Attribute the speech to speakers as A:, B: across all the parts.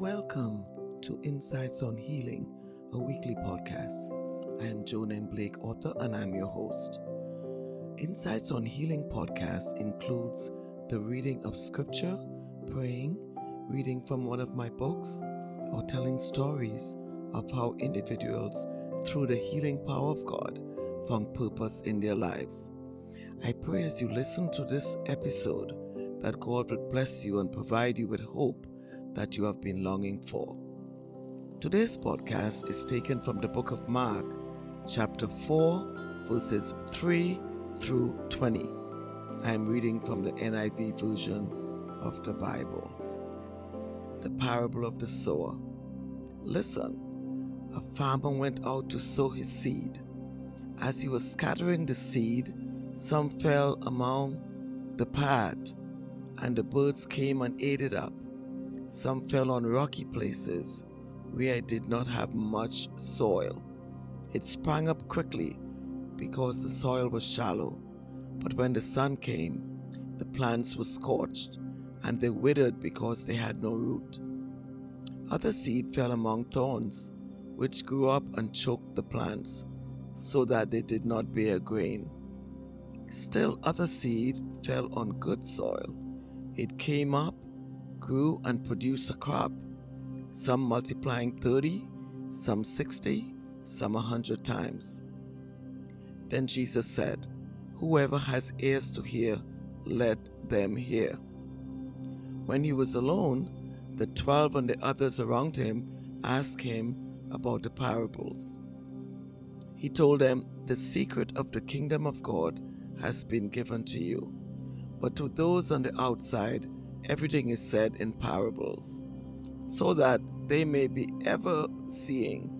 A: Welcome to Insights on Healing, a weekly podcast. I am Joan M. Blake, author, and I'm your host. Insights on Healing podcast includes the reading of scripture, praying, reading from one of my books, or telling stories of how individuals, through the healing power of God, found purpose in their lives. I pray as you listen to this episode that God would bless you and provide you with hope that you have been longing for. Today's podcast is taken from the book of Mark, chapter 4, verses 3 through 20. I am reading from the NIV version of the Bible. The parable of the sower. Listen, a farmer went out to sow his seed. As he was scattering the seed, some fell among the path, and the birds came and ate it up. Some fell on rocky places where it did not have much soil. It sprang up quickly because the soil was shallow. But when the sun came, the plants were scorched and they withered because they had no root. Other seed fell among thorns, which grew up and choked the plants, so that they did not bear grain. Still, other seed fell on good soil. It came up grew and produced a crop, some multiplying 30, some 60, some a 100 times. Then Jesus said, Whoever has ears to hear, let them hear. When he was alone, the twelve and the others around him asked him about the parables. He told them, The secret of the kingdom of God has been given to you, but to those on the outside, everything is said in parables, so that they may be ever seeing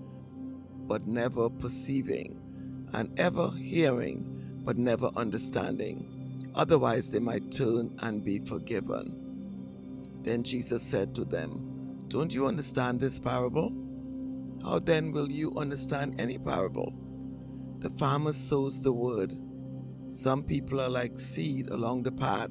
A: but never perceiving, and ever hearing but never understanding. Otherwise, they might turn and be forgiven. Then Jesus said to them, Don't you understand this parable? How then will you understand any parable? The farmer sows the word. Some people are like seed along the path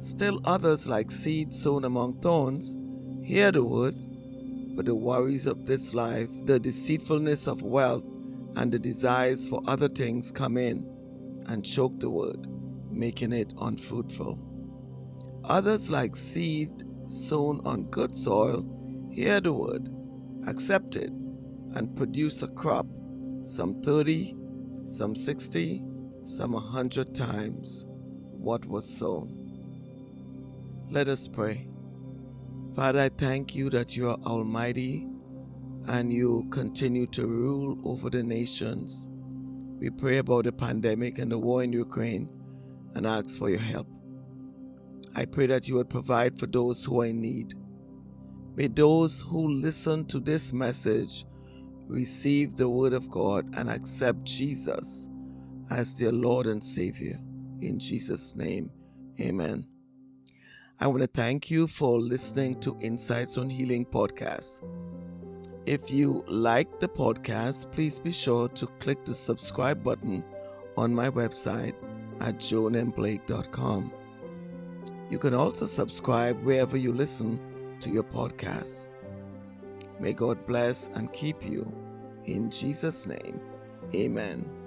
A: Still others, like seed sown among thorns, hear the word, but the worries of this life, the deceitfulness of wealth, and the desires for other things come in and choke the word, making it unfruitful. Others, like seed sown on good soil, hear the word, accept it, and produce a crop, some 30, some 60, some a 100 times what was sown. Let us pray. Father, I thank you that you are almighty and you continue to rule over the nations. We pray about the pandemic and the war in Ukraine and ask for your help. I pray that you would provide for those who are in need. May those who listen to this message receive the word of God and accept Jesus as their Lord and Savior. In Jesus' name, amen. I want to thank you for listening to Insights on Healing podcast. If you like the podcast, please be sure to click the subscribe button on my website at joanmblake.com. You can also subscribe wherever you listen to your podcast. May God bless and keep you. In Jesus' name, amen.